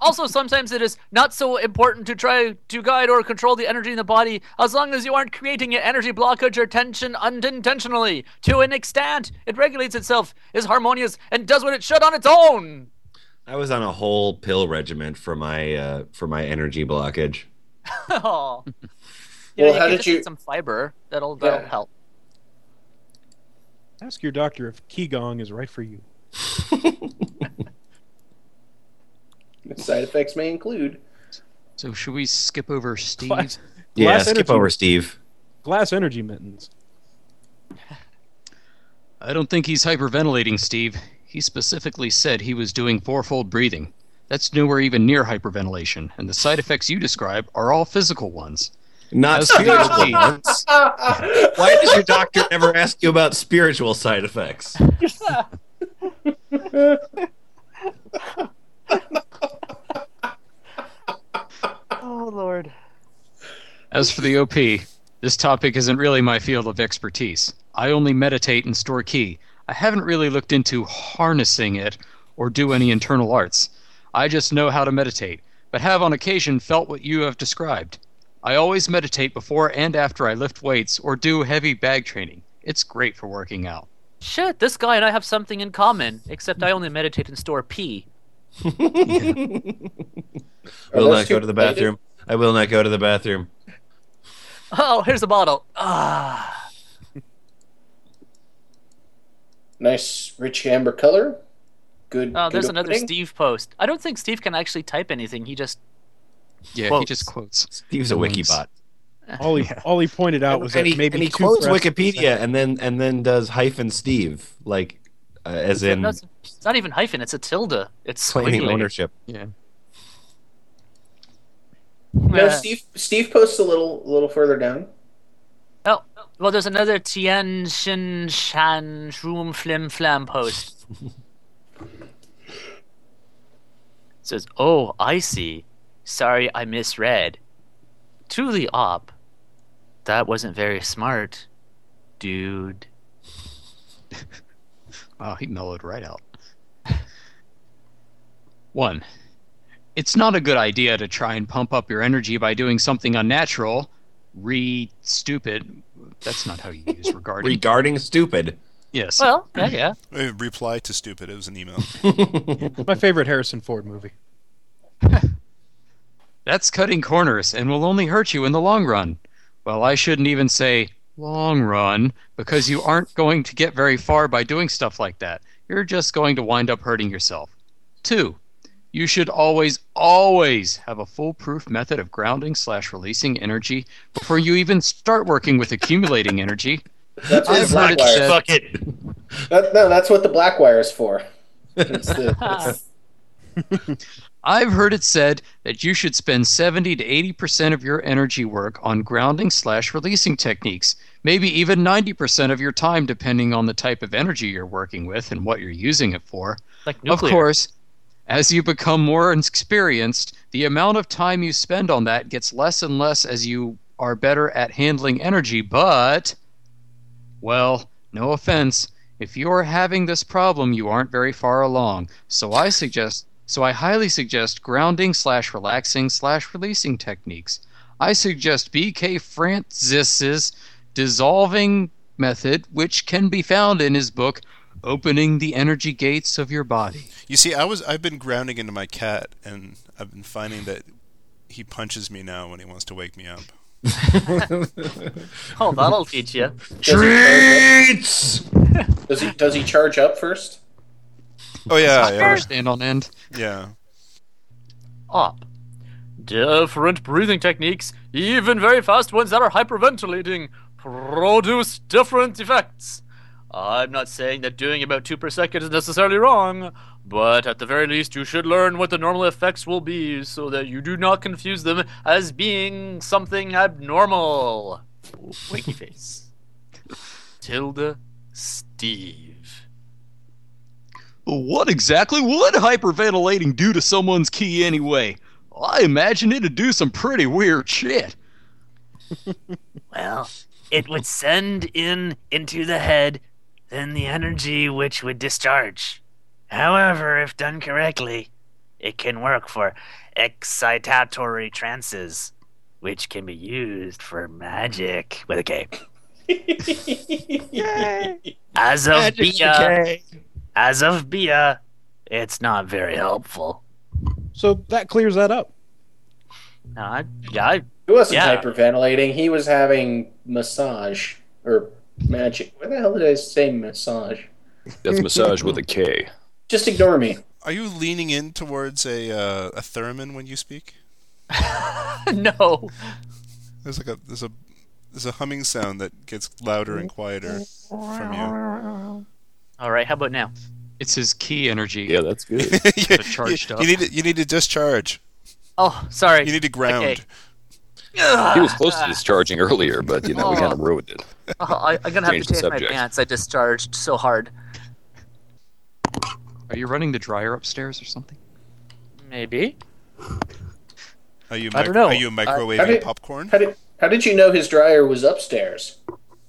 Also, sometimes it is not so important to try to guide or control the energy in the body as long as you aren't creating an energy blockage or tension unintentionally. To an extent, it regulates itself, is harmonious, and does what it should on its own. I was on a whole pill regiment for my uh, for my energy blockage. oh. Well, you how can did just you- eat some fiber? That'll that'll Yeah. help. Ask your doctor if Qigong is right for you. Side effects may include. so should we skip over Steve? Glass, Yeah, glass skip energy, over Steve. glass energy mittens. I don't think he's hyperventilating, Steve. He specifically said he was doing fourfold breathing. That's nowhere even near hyperventilation, and the side effects you describe are all physical ones. Not As for the spiritual ones. Why does your doctor never ask you about spiritual side effects? Oh Lord. As for the OP, this topic isn't really my field of expertise. I only meditate and store ki. I haven't really looked into harnessing it or do any internal arts. I just know how to meditate, but have on occasion felt what you have described. I always meditate before and after I lift weights or do heavy bag training. It's great for working out. Shit, this guy and I have something in common, except I only meditate and store pee. will those not go to the bathroom. I will not go to the bathroom. Oh, here's a bottle. Ah. Nice rich amber color. Good. Oh, there's good another opening. Steve post. I don't think Steve can actually type anything. He just Yeah, he just quotes. Steve's a wiki bot. All he, all he pointed out was and that he, maybe and he two quotes Wikipedia and then and then does hyphen Steve like uh, as in that's, it's not even hyphen. It's a tilde. It's claiming squiggly. ownership. Yeah. No, Steve. Steve posts a little, a little further down. Oh, well, there's another Tian Shin Shan Shroom Flim Flam post. It says, "Oh, I see. Sorry, I misread. To the op. That wasn't very smart, dude." oh, he mellowed right out. One, it's not a good idea to try and pump up your energy by doing something unnatural. Re stupid. That's not how you use regarding. Regarding stupid. yes. Well, yeah, yeah. Uh, Reply to stupid. It was an email. My favorite Harrison Ford movie. That's cutting corners and will only hurt you in the long run. Well, I shouldn't even say long run because you aren't going to get very far by doing stuff like that. You're just going to wind up hurting yourself. Two, you should always, always have a foolproof method of grounding slash releasing energy before you even start working with accumulating energy. That's what I've heard black it wire. said- Fuck it. That, no, that's what the black wire is for. It's the, it's, I've heard it said that you should spend 70 to 80% of your energy work on grounding slash releasing techniques, maybe even 90% of your time, depending on the type of energy you're working with and what you're using it for. Like nuclear. Of course, as you become more experienced, the amount of time you spend on that gets less and less as you are better at handling energy, but. Well, no offense. If you are having this problem, you aren't very far along. So I suggest. So I highly suggest grounding slash relaxing slash releasing techniques. I suggest B.K. Frantzis's dissolving method, which can be found in his book, Opening the Energy Gates of Your Body. You see, I was I've been grounding into my cat, and I've been finding that he punches me now when he wants to wake me up. Oh, that'll teach you. Treats. Does he does he charge up first? Oh yeah, yeah. Stand on end. Yeah. Up. Different breathing techniques, even very fast ones that are hyperventilating, produce different effects. I'm not saying that doing about two per second is necessarily wrong, but at the very least, you should learn what the normal effects will be so that you do not confuse them as being something abnormal. Winky face. Tilde Steve. What exactly would hyperventilating do to someone's ki anyway? I imagine it'd do some pretty weird shit. Well, it would send in into the head, then the energy which would discharge. However, if done correctly, it can work for excitatory trances, which can be used for magic with a K. As of Magic Bia, as of Bia, it's not very helpful. So that clears that up. No, I, yeah, I, He wasn't Yeah. hyperventilating. He was having massage or magic. Where the hell did I say massage? That's massage with a K. Just ignore me. Are you leaning in towards a uh, a theremin when you speak? no. There's like a there's a there's a humming sound that gets louder and quieter from you. All right, how about now? It's his ki energy. Yeah, that's good. you, charged you, up. you need to, you need to discharge. Oh, sorry. You need to ground. Okay. He was close to discharging earlier, but you know we kind of oh. ruined it. Oh, I, I'm gonna have to Change my pants. I discharged so hard. Are you running the dryer upstairs or something? Maybe. Are you I don't know. are you I- microwaving How did, popcorn? How did how did you know his dryer was upstairs?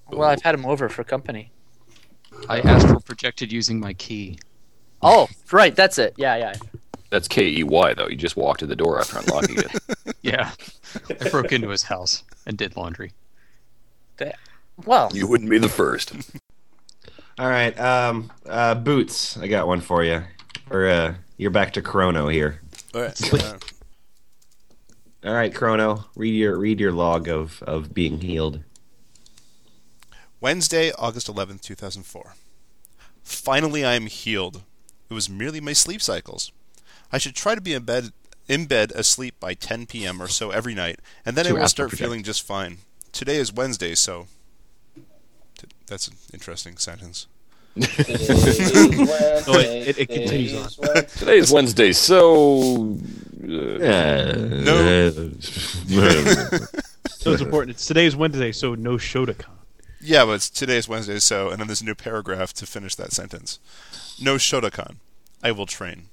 Well, I've had him over for company. I astral projected using my ki. Oh, right, that's it. Yeah, yeah. That's K E Y though. You just walked to the door after unlocking it. Yeah. I broke into his house and did laundry. Well, You wouldn't be the first. All right, um, uh, boots. I got one for you. Or uh, you're back to Chrono here. All right. uh, All right, Chrono. Read your read your log of of being healed. Wednesday, August 11th, 2004. Finally, I am healed. It was merely my sleep cycles. I should try to be in bed, in bed asleep by 10 p.m. or so every night, and then To I will start feeling just fine. Today is Wednesday, so. t- That's an interesting sentence. Oh, it, it, it continues on. Today is Wednesday, so uh, no. So it's important. It's today's Wednesday, so no Shotokan. Yeah, but it's, today is Wednesday, so. And then there's a new paragraph to finish that sentence. No Shotokan. I will train.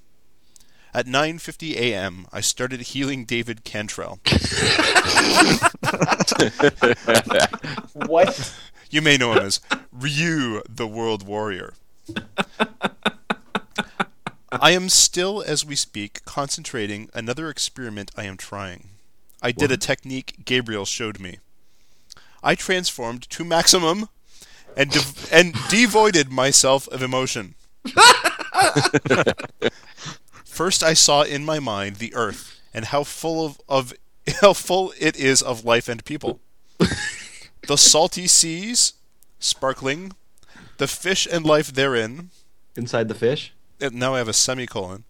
At 9:50 a.m., I started healing David Cantrell. What? You may know him as Ryu, the World Warrior. I am still, as we speak, concentrating another experiment I am trying. I did a technique Gabriel showed me. I transformed to maximum and dev- and devoided myself of emotion. First, I saw in my mind the earth and how full of, of how full it is of life and people. the salty seas, sparkling, the fish and life therein. Inside the fish. And now I have a semicolon,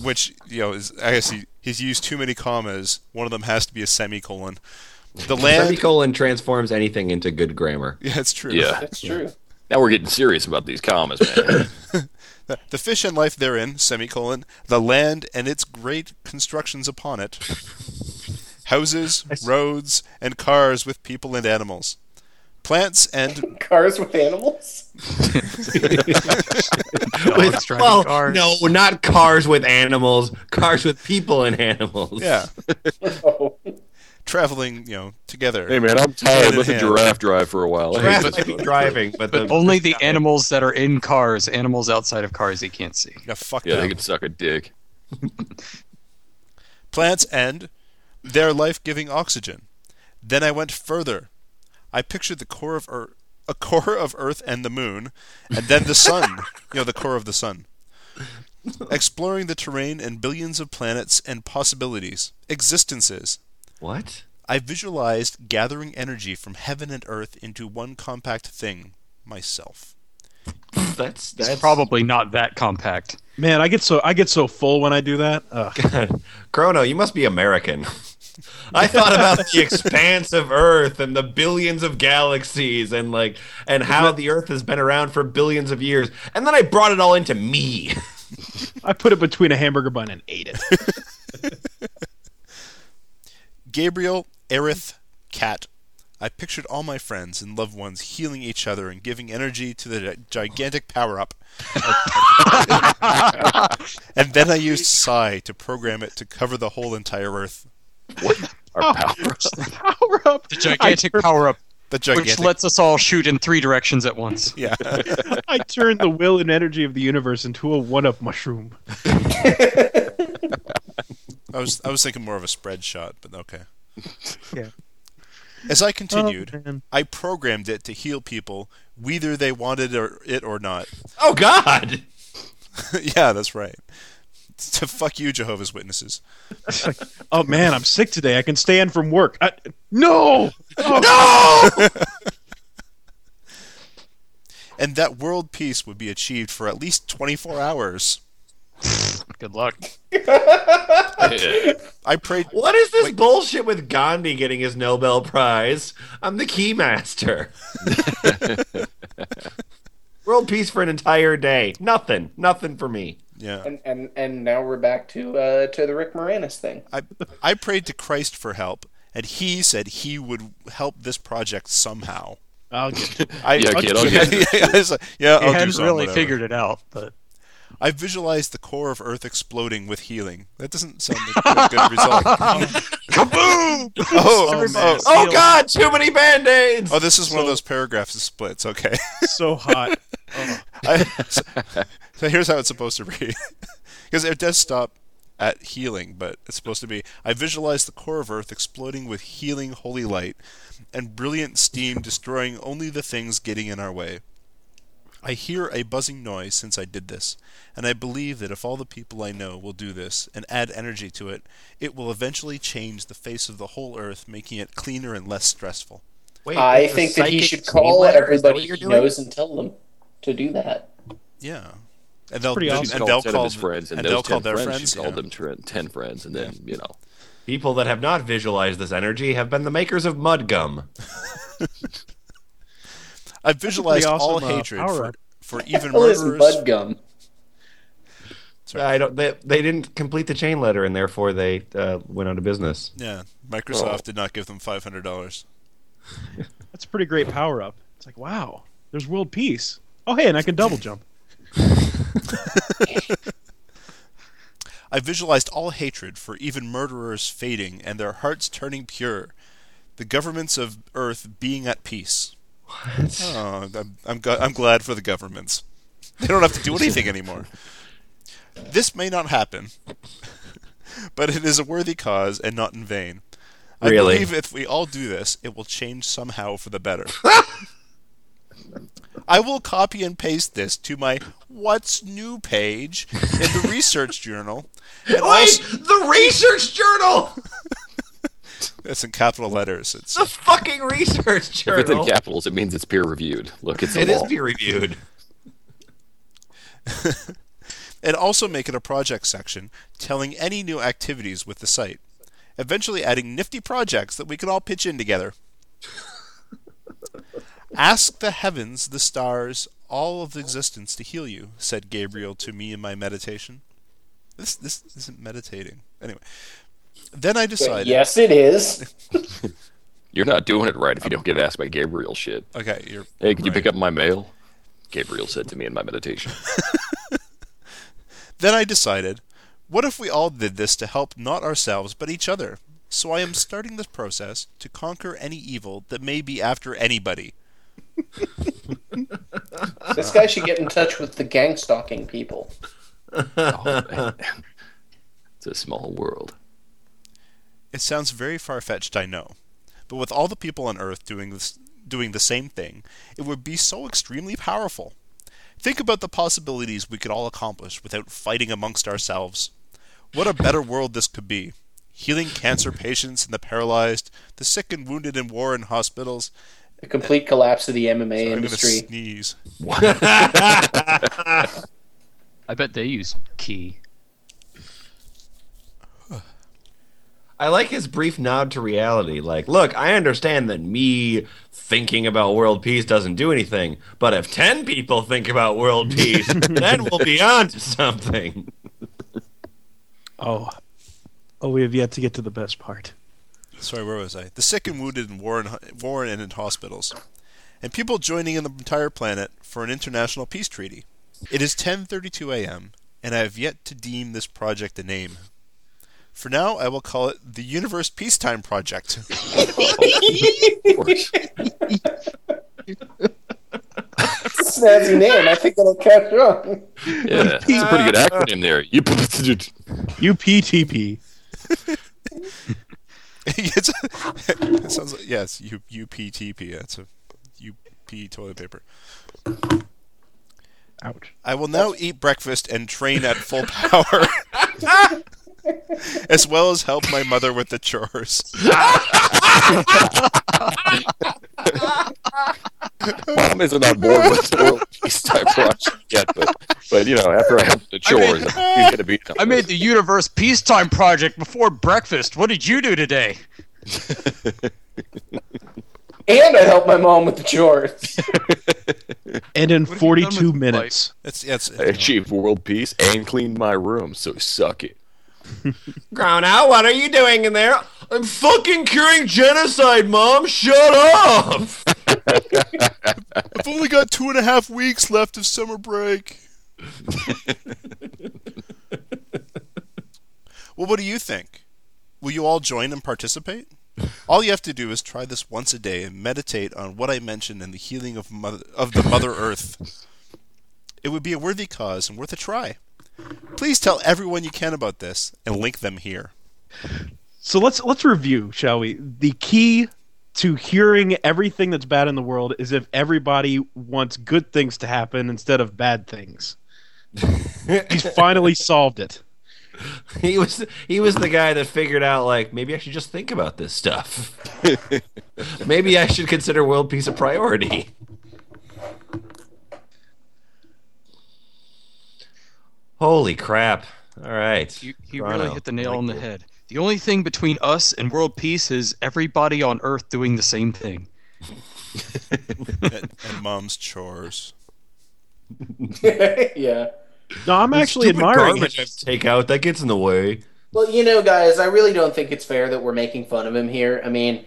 which you know is I guess he, he's used too many commas. One of them has to be a semicolon. The land. Semicolon transforms anything into good grammar. Yeah, it's true. yeah. That's true. Now we're getting serious about these commas, man. The, the fish and life therein, semicolon, the land and its great constructions upon it, houses, roads, and cars with people and animals, plants and Cars with animals? With- well, no, not cars with animals. Cars with people and animals. yeah, Oh. Traveling, you know, together. hey, man, I'm tired. in Let the giraffe drive for a while. Giraffe might be driving, but, But the, only the animals that are in cars. Animals outside of cars, they can't see. Yeah, fuck Yeah, them. they can suck a dick. plants and their life-giving oxygen. Then I went further. I pictured the core of Earth, a core of Earth and the moon, and then the sun. you know, the core of the sun. Exploring the terrain and billions of planets and possibilities, existences. What? I visualized gathering energy from heaven and earth into one compact thing, myself. That's It's that's probably not that compact. Man, I get so I get so full when I do that. Ugh. Chrono, you must be American. I thought about the expanse of Earth and the billions of galaxies and like and how the Earth has been around for billions of years, and then I brought it all into me. I put it between a hamburger bun and ate it. Gabriel, Aerith, Cat. I pictured all my friends and loved ones healing each other and giving energy to the gigantic power up. and then I used Psi to program it to cover the whole entire Earth. Our power. Power up. The gigantic power up, The which lets us all shoot in three directions at once. yeah. I turned the will and energy of the universe into a one-up mushroom. I was I was thinking more of a spread shot, but okay. Yeah. As I continued, Oh. I programmed it to heal people, whether they wanted it or not. Oh God! yeah, that's right. To fuck you, Jehovah's Witnesses. Oh man, I'm sick today. I can stand from work. I, no. Oh, And that world peace would be achieved for at least 24 hours. Good luck. I prayed. What is this bullshit with Gandhi getting his Nobel Prize? I'm the keymaster. World peace for an entire day. Nothing. Nothing for me. Yeah. And and and now we're back to uh, to the Rick Moranis thing. I, I prayed to Christ for help, and he said he would help this project somehow. I'll get. I, Yeah, kid, I'll yeah, get yeah, I was like, yeah, He I'll do hadn't really whatever. figured it out, but I visualized the core of Earth exploding with healing. That doesn't sound like a good result. kaboom! Oh, Everybody oh, just oh. oh. God! Too many band-aids. oh, this is one of those paragraphs that splits. Okay. so hot. Oh. I, so, so here's how it's supposed to read. Because it does stop at healing, but it's supposed to be I visualize the core of Earth exploding with healing holy light and brilliant steam destroying only the things getting in our way. I hear a buzzing noise since I did this, and I believe that if all the people I know will do this and add energy to it, it will eventually change the face of the whole Earth, making it cleaner and less stressful. Wait, I think that he should call chain letter? Is that everybody he doing? knows and tell them to do that. Yeah. And they'll, pretty and, awesome. and they'll call of his friends, and, and they'll call their friends, friends. She called them tr- 10 friends, and then, you know. People that have not visualized this energy have been the makers of mud gum. I visualized awesome, all uh, hatred for, for even Hell is murderers. bud gum. I don't. They, they didn't complete the chain letter, and therefore they uh, went out of business. Yeah, Microsoft did not give them five hundred dollars. That's a pretty great power up. It's like wow, there's world peace. Oh hey, and I can double jump. I visualized all hatred for even murderers fading and their hearts turning pure, the governments of Earth being at peace. Oh, I'm, I'm, I'm glad for the governments. They don't have to do anything anymore. This may not happen, but it is a worthy cause and not in vain. I Really? believe if we all do this, it will change somehow for the better. I will copy and paste this to my What's New page in the research journal. And also, the research journal. it's in capital letters. It's The fucking research If it's in capitals, it means it's peer reviewed. Look, it's a It is peer reviewed. and also make it a project section telling any new activities with the site. Eventually adding nifty projects that we can all pitch in together. Ask the heavens, the stars, all of existence to heal you, said Gabriel to me in my meditation. This this isn't meditating. Anyway. Then I decided yes, it is. You're not doing it right if you don't get asked by Gabriel shit. Okay, you're Hey, could you pick up my mail? Gabriel said to me in my meditation. Then I decided, what if we all did this to help not ourselves but each other? So I am starting this process to conquer any evil that may be after anybody. This guy should get in touch with the gang stalking people. oh, man. It's a small world. It sounds very far fetched, I know. But with all the people on Earth doing this doing the same thing, it would be so extremely powerful. Think about the possibilities we could all accomplish without fighting amongst ourselves. What a better world this could be. Healing cancer patients and the paralyzed, the sick and wounded in war and hospitals. The complete collapse of the MMA Sorry, I'm gonna industry. sneeze. I bet they use ki. I like his brief nod to reality. Like, look, I understand that me thinking about world peace doesn't do anything, but if 10 people think about world peace, then we'll be on to something. Oh, oh, we have yet to get to the best part. Sorry, where was I? The sick and wounded in war and, war and in hospitals, and people joining in the entire planet for an international peace treaty. It is 10:32 a.m., and I have yet to deem this project a name. For now, I will call it the Universe Peacetime Project. Snazzy name. I think it'll catch on. Yeah, that's a pretty good acronym there. You UPTP. it's, it sounds like yes, U, UPTP. That's a UP toilet paper. Ouch. I will now eat breakfast and train at full power, as well as help my mother with the chores. Mom isn't on board with the World Peacetime Project yet, but, but you know, after I help the chores, he's gonna be. I made the Universe Peacetime Project before breakfast. What did you do today? And I helped my mom with the chores. And in What have you done 42 with minutes. It's, it's, I achieved world peace and cleaned my room, so suck it. Chrono, what are you doing in there? I'm fucking curing genocide, Mom. Shut up. I've only got two and a half weeks left of summer break. well, what do you think? Will you all join and participate? All you have to do is try this once a day and meditate on what I mentioned in the healing of mother, of the Mother Earth. It would be a worthy cause and worth a try. Please tell everyone you can about this and link them here. So let's let's review, shall we? The key to hearing everything that's bad in the world is if everybody wants good things to happen instead of bad things. He's finally solved it. He was he was the guy that figured out like maybe I should just think about this stuff. maybe I should consider world peace a priority. Crap. All right. You, you really hit the nail on the head. The only thing between us and world peace is everybody on Earth doing the same thing. and, and mom's chores. yeah. No, I'm This actually admiring garbage it. take out that gets in the way. Well, you know, guys, I really don't think it's fair that we're making fun of him here. I mean,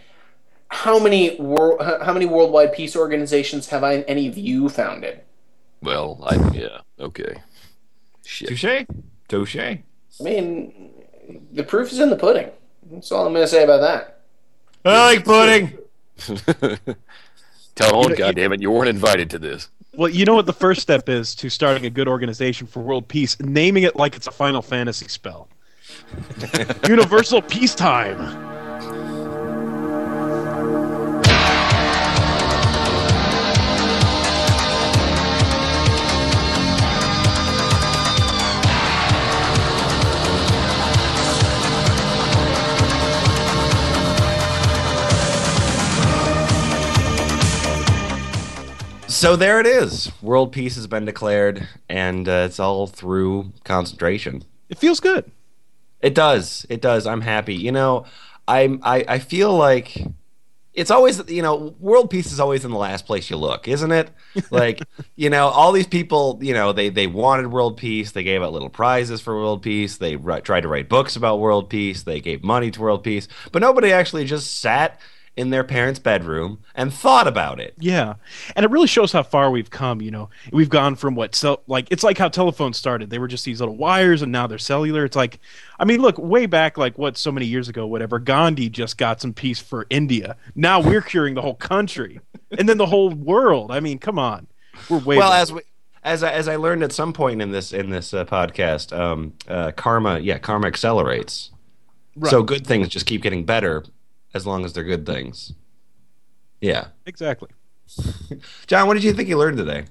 how many wor- how many worldwide peace organizations have I any of you founded? Well, I yeah, okay. Shit. Touche. Touche. I mean, the proof is in the pudding. That's all I'm going to say about that. I like pudding. Tell on, You know, goddammit, you weren't invited to this. Well, you know what the first step is to starting a good organization for world peace? Naming it like it's a Final Fantasy spell. Universal Peacetime. So there it is. World peace has been declared, and uh, it's all through concentration. It feels good. It does. It does. I'm happy. You know, I'm. I, I feel like it's always you know world peace is always in the last place you look isn't it like you know all these people you know they they wanted world peace they gave out little prizes for world peace they ri- tried to write books about world peace they gave money to world peace but nobody actually just sat in their parents bedroom and thought about it Yeah, and it really shows how far we've come. You know, we've gone from what cell like it's like how telephones started. They were just these little wires, and now they're cellular. It's like, I mean, look way back, like what so many years ago, whatever. Gandhi just got some peace for India. Now we're curing the whole country, and then the whole world. I mean, come on, we're way. well back. as we as I, as I learned at some point in this in this uh, podcast um, uh, karma yeah karma accelerates so good things just keep getting better as long as they're good things yeah exactly. John, what did you think you learned today?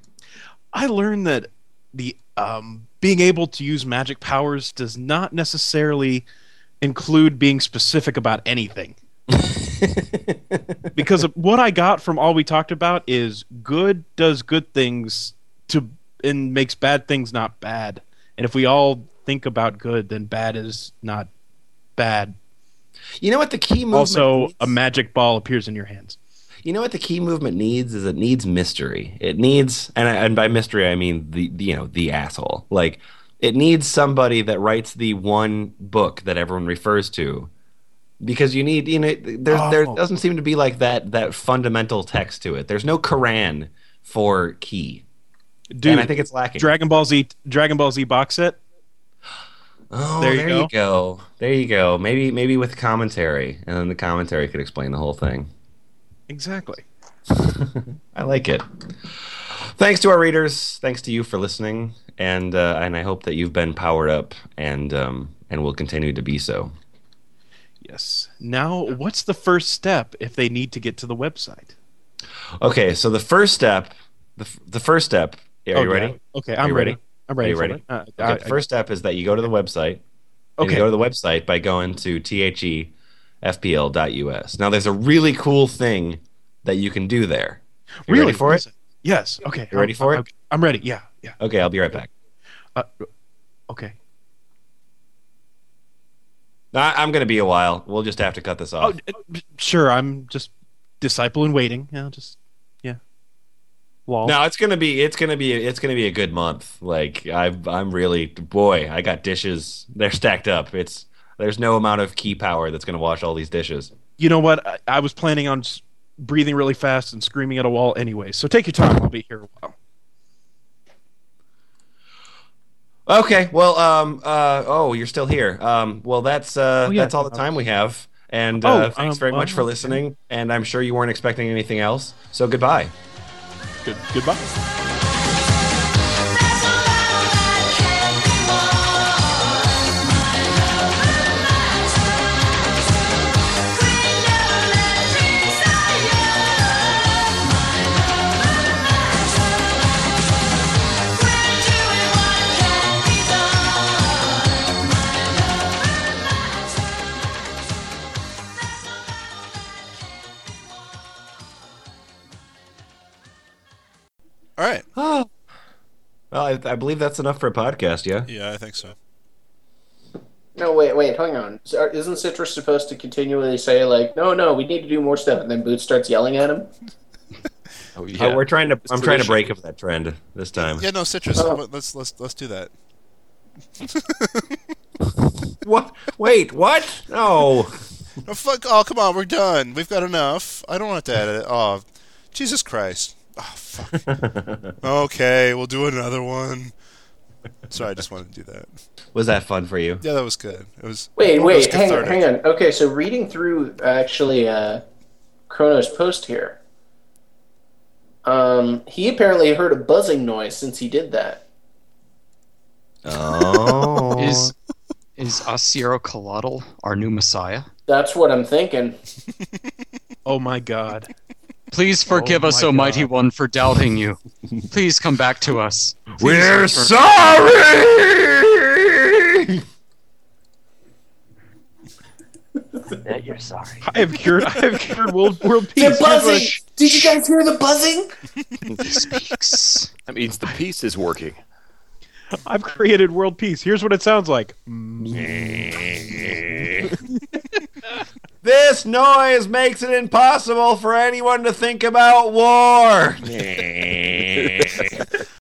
I learned that the um, being able to use magic powers does not necessarily include being specific about anything. because what I got from all we talked about is good does good things to and makes bad things not bad. And if we all think about good, then bad is not bad. You know what the ki movement Also, needs? a magic ball appears in your hands. You know what the ki movement needs is it needs mystery. It needs, and I- and by mystery I mean the, you know the asshole. Like it needs somebody that writes the one book that everyone refers to, because you need you know there's there Oh. doesn't seem to be like that that fundamental text to it. There's no Quran for ki, Dude, and I think it's lacking. Dragon Ball Z Dragon Ball Z box set. Oh, There there, you you, go. go. There you go. Maybe maybe with commentary, and then the commentary could explain the whole thing. Exactly. I like it. Thanks to our readers. Thanks to you for listening, and uh, and I hope that you've been powered up and um, and will continue to be so. Yes. Now, what's the first step if they need to get to the website? Okay, so the first step, the, the first step. Are you ready? Okay, I'm you ready. ready. I'm ready Are you ready? Uh, okay, I- the first step is that you go to the website. Okay. you go to the website by going to thefpl.us. Now, there's a really cool thing that you can do there. You Really? ready for it? Yes. Okay. You ready I'm- for I'm, it? I'm ready. Yeah. Yeah. Okay, I'll be right back. Uh, okay. I'm going to be a while. We'll just have to cut this Oh, off. uh, sure. I'm just disciple in waiting. Yeah. Just. Lol. No, it's gonna be it's gonna be it's gonna be a good month. Like I I'm really boy, I got dishes. They're stacked up. It's there's no amount of ki power that's gonna wash all these dishes. You know what? I, I was planning on breathing really fast and screaming at a wall anyway. So take your time. I'll be here a while. Okay, well, um, uh, oh, you're still here. Um, well, that's uh, Oh, yeah. that's all the time we have. And uh, Oh, thanks um, very much for well, listening. And I'm sure you weren't expecting anything else. So goodbye. Good. Goodbye. I, I believe that's enough for a podcast. Yeah. Yeah, I think so. No, wait, wait, hang on. So, Isn't Citrus supposed to continually say like, "No, no, we need to do more stuff," and then Boots starts yelling at him? Oh Uh, we're trying to. It's I'm trying to break up that trend this time. Yeah, no, citrus. Oh. Let's let's let's do that. What? Wait. What? No. Oh, fuck! Oh, come on, we're done. We've got enough. I don't want to edit it. Oh, Jesus Christ! Oh, fuck. okay, we'll do another one. Sorry, I just wanted to do that. Was that fun for you? Yeah, that was good. It was. Wait, it was wait, hang on, hang on. Okay, so reading through actually uh, Chrono's post here, um, he apparently heard a buzzing noise since he did that. Oh. Is is Acierocolotl our new messiah? That's what I'm thinking. Oh my God. Please oh forgive Oh us, my O mighty one, for doubting you. Please come back to us. Please We're return. sorry. That you're sorry. I have cured. I have cured world world peace. The Here's buzzing! sh- Did you guys hear the buzzing? He speaks. That means the piece is working. I've created world peace. Here's what it sounds like. This noise makes it impossible for anyone to think about war.